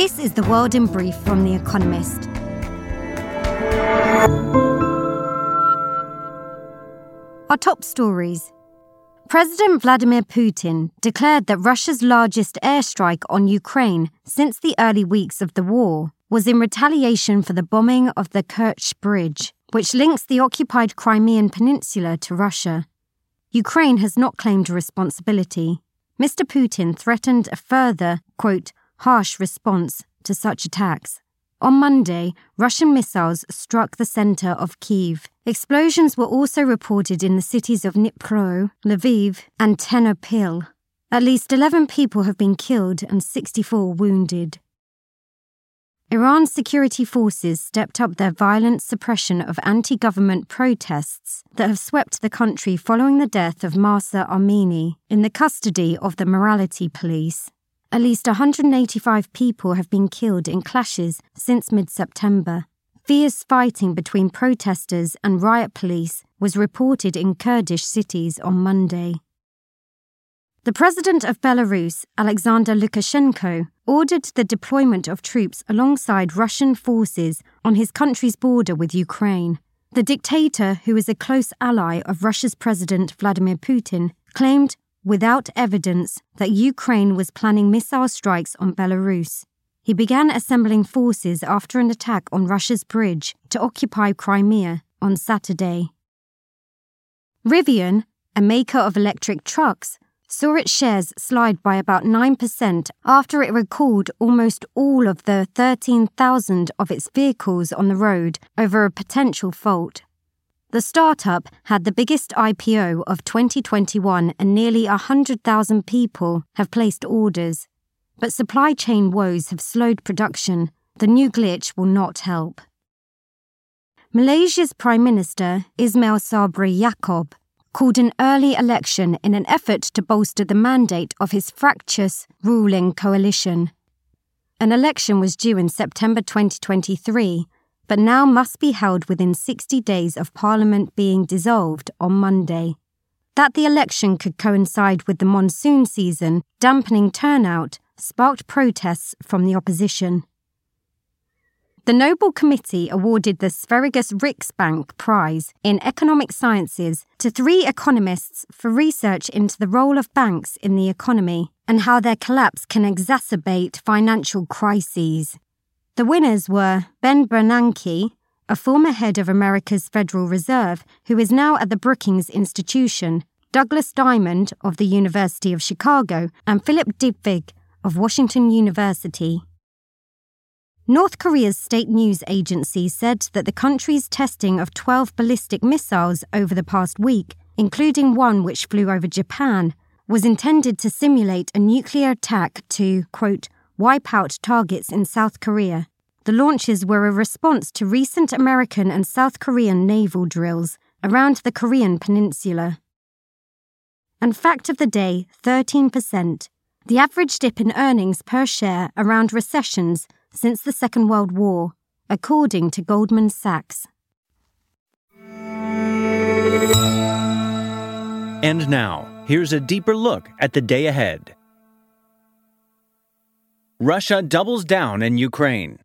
This is the world in brief from The Economist. Our top stories. President Vladimir Putin declared that Russia's largest airstrike on Ukraine since the early weeks of the war was in retaliation for the bombing of the Kerch Bridge, which links the occupied Crimean Peninsula to Russia. Ukraine has not claimed responsibility. Mr. Putin threatened a further, quote, harsh response to such attacks. On Monday, Russian missiles struck the center of Kyiv. Explosions were also reported in the cities of Dnipro, Lviv, and Ternopil. At least 11 people have been killed and 64 wounded. Iran's security forces stepped up their violent suppression of anti government protests that have swept the country following the death of Mahsa Amini in the custody of the morality police. At least 185 people have been killed in clashes since mid September. Fierce fighting between protesters and riot police was reported in Kurdish cities on Monday. The president of Belarus, Alexander Lukashenko, ordered the deployment of troops alongside Russian forces on his country's border with Ukraine. The dictator, who is a close ally of Russia's President Vladimir Putin, claimed without evidence that Ukraine was planning missile strikes on Belarus. He began assembling forces after an attack on Russia's bridge to occupy Crimea on Saturday. Rivian, a maker of electric trucks, saw its shares slide by about 9% after it recalled almost all of the 13,000 of its vehicles on the road over a potential fault. The startup had the biggest IPO of 2021 and nearly 100,000 people have placed orders. But supply chain woes have slowed production. The new glitch will not help. Malaysia's Prime Minister, Ismail Sabri Yaakob, called an early election in an effort to bolster the mandate of his fractious ruling coalition. An election was due in September 2023, but now must be held within 60 days of Parliament being dissolved on Monday. That the election could coincide with the monsoon season, dampening turnout, sparked protests from the opposition. The Nobel Committee awarded the Sveriges Riksbank Prize in Economic Sciences to three economists for research into the role of banks in the economy and how their collapse can exacerbate financial crises. The winners were Ben Bernanke, a former head of America's Federal Reserve who is now at the Brookings Institution, Douglas Diamond of the University of Chicago, and Philip Dybvig of Washington University. North Korea's state news agency said that the country's testing of 12 ballistic missiles over the past week, including one which flew over Japan, was intended to simulate a nuclear attack to, quote, wipe out targets in South Korea. The launches were a response to recent American and South Korean naval drills around the Korean peninsula. And fact of the day 13%. The average dip in earnings per share around recessions since the Second World War, according to Goldman Sachs. And now, here's a deeper look at the day ahead. Russia doubles down in Ukraine.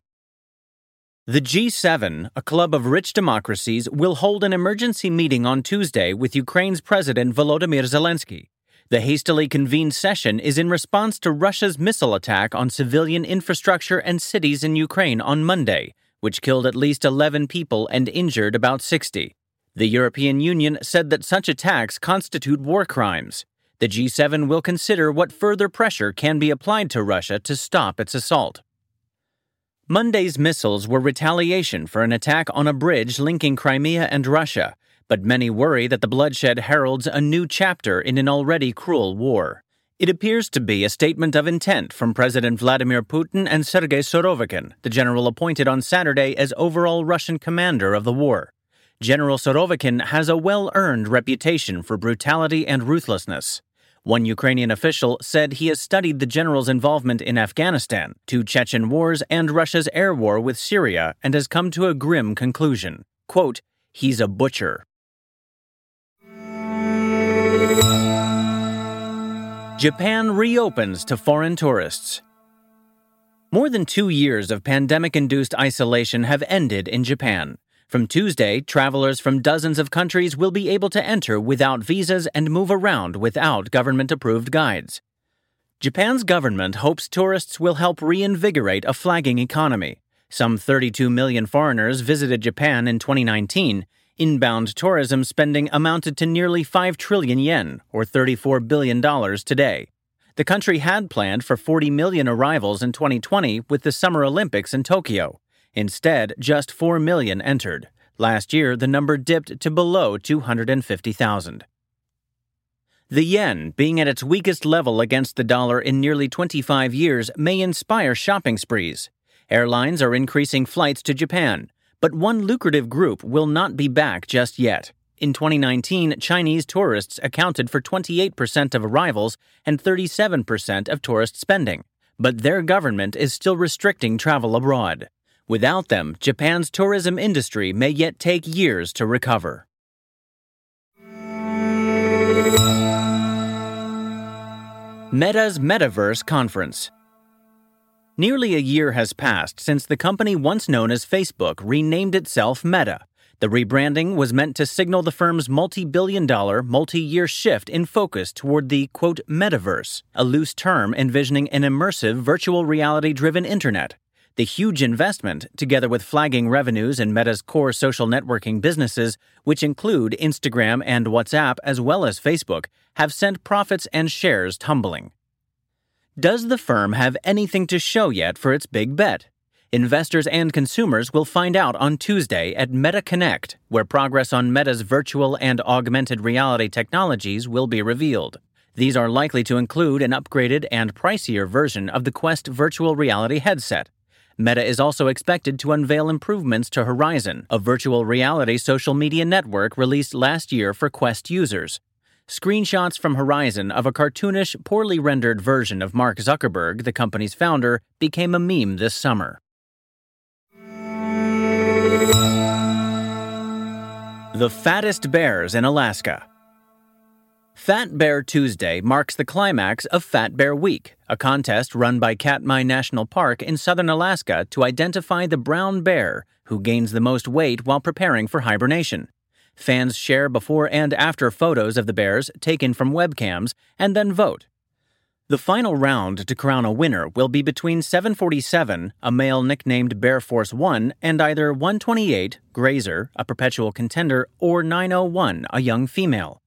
The G7, a club of rich democracies, will hold an emergency meeting on Tuesday with Ukraine's President Volodymyr Zelensky. The hastily convened session is in response to Russia's missile attack on civilian infrastructure and cities in Ukraine on Monday, which killed at least 11 people and injured about 60. The European Union said that such attacks constitute war crimes. The G7 will consider what further pressure can be applied to Russia to stop its assault. Monday's missiles were retaliation for an attack on a bridge linking Crimea and Russia, but many worry that the bloodshed heralds a new chapter in an already cruel war. It appears to be a statement of intent from President Vladimir Putin and Sergei Surovikin, the general appointed on Saturday as overall Russian commander of the war. General Surovikin has a well earned reputation for brutality and ruthlessness. One Ukrainian official said he has studied the general's involvement in Afghanistan, two Chechen wars, and Russia's air war with Syria and has come to a grim conclusion. Quote, He's a butcher. Japan reopens to foreign tourists. More than two years of pandemic induced isolation have ended in Japan. From Tuesday, travelers from dozens of countries will be able to enter without visas and move around without government approved guides. Japan's government hopes tourists will help reinvigorate a flagging economy. Some 32 million foreigners visited Japan in 2019. Inbound tourism spending amounted to nearly 5 trillion yen, or $34 billion today. The country had planned for 40 million arrivals in 2020 with the Summer Olympics in Tokyo. Instead, just 4 million entered. Last year, the number dipped to below 250,000. The yen, being at its weakest level against the dollar in nearly 25 years, may inspire shopping sprees. Airlines are increasing flights to Japan, but one lucrative group will not be back just yet. In 2019, Chinese tourists accounted for 28% of arrivals and 37% of tourist spending, but their government is still restricting travel abroad. Without them, Japan's tourism industry may yet take years to recover. Meta's Metaverse Conference Nearly a year has passed since the company once known as Facebook renamed itself Meta. The rebranding was meant to signal the firm's multi billion dollar, multi year shift in focus toward the quote metaverse, a loose term envisioning an immersive, virtual reality driven internet. The huge investment, together with flagging revenues in Meta's core social networking businesses, which include Instagram and WhatsApp as well as Facebook, have sent profits and shares tumbling. Does the firm have anything to show yet for its big bet? Investors and consumers will find out on Tuesday at Meta Connect, where progress on Meta's virtual and augmented reality technologies will be revealed. These are likely to include an upgraded and pricier version of the Quest virtual reality headset. Meta is also expected to unveil improvements to Horizon, a virtual reality social media network released last year for Quest users. Screenshots from Horizon of a cartoonish, poorly rendered version of Mark Zuckerberg, the company's founder, became a meme this summer. The Fattest Bears in Alaska. Fat Bear Tuesday marks the climax of Fat Bear Week, a contest run by Katmai National Park in southern Alaska to identify the brown bear who gains the most weight while preparing for hibernation. Fans share before and after photos of the bears taken from webcams and then vote. The final round to crown a winner will be between 747, a male nicknamed Bear Force 1, and either 128, Grazer, a perpetual contender, or 901, a young female.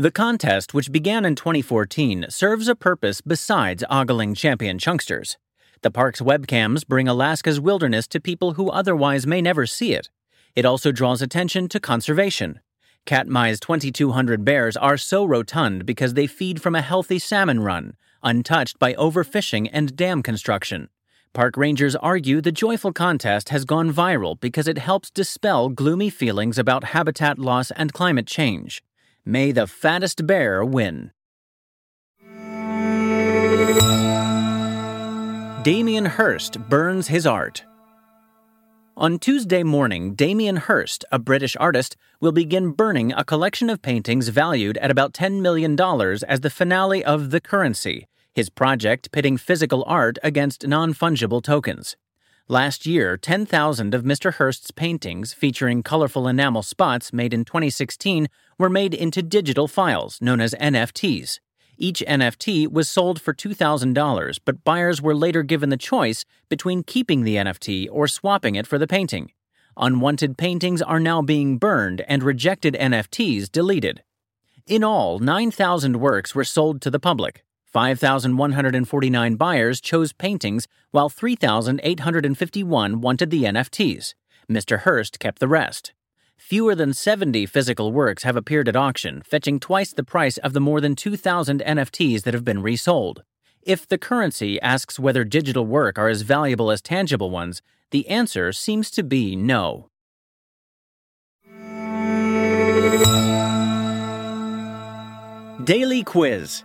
The contest, which began in 2014, serves a purpose besides ogling champion chunksters. The park's webcams bring Alaska's wilderness to people who otherwise may never see it. It also draws attention to conservation. Katmai's 2,200 bears are so rotund because they feed from a healthy salmon run, untouched by overfishing and dam construction. Park rangers argue the joyful contest has gone viral because it helps dispel gloomy feelings about habitat loss and climate change. May the fattest bear win. Damien Hirst burns his art. On Tuesday morning, Damien Hirst, a British artist, will begin burning a collection of paintings valued at about $10 million as the finale of The Currency, his project pitting physical art against non fungible tokens. Last year, 10,000 of Mr. Hirst's paintings featuring colorful enamel spots made in 2016 were made into digital files known as NFTs. Each NFT was sold for $2,000, but buyers were later given the choice between keeping the NFT or swapping it for the painting. Unwanted paintings are now being burned and rejected NFTs deleted. In all, 9,000 works were sold to the public. 5,149 buyers chose paintings, while 3,851 wanted the NFTs. Mr. Hirst kept the rest. Fewer than 70 physical works have appeared at auction, fetching twice the price of the more than 2,000 NFTs that have been resold. If the currency asks whether digital work are as valuable as tangible ones, the answer seems to be no. Daily Quiz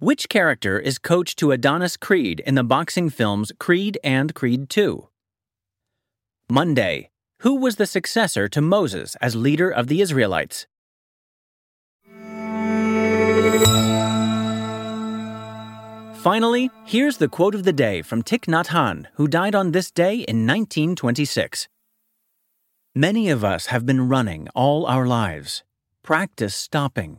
Which character is coach to Adonis Creed in the boxing films Creed and Creed 2? Monday. Who was the successor to Moses as leader of the Israelites? Finally, here's the quote of the day from Thich Nhat Hanh, who died on this day in 1926. Many of us have been running all our lives. Practice stopping.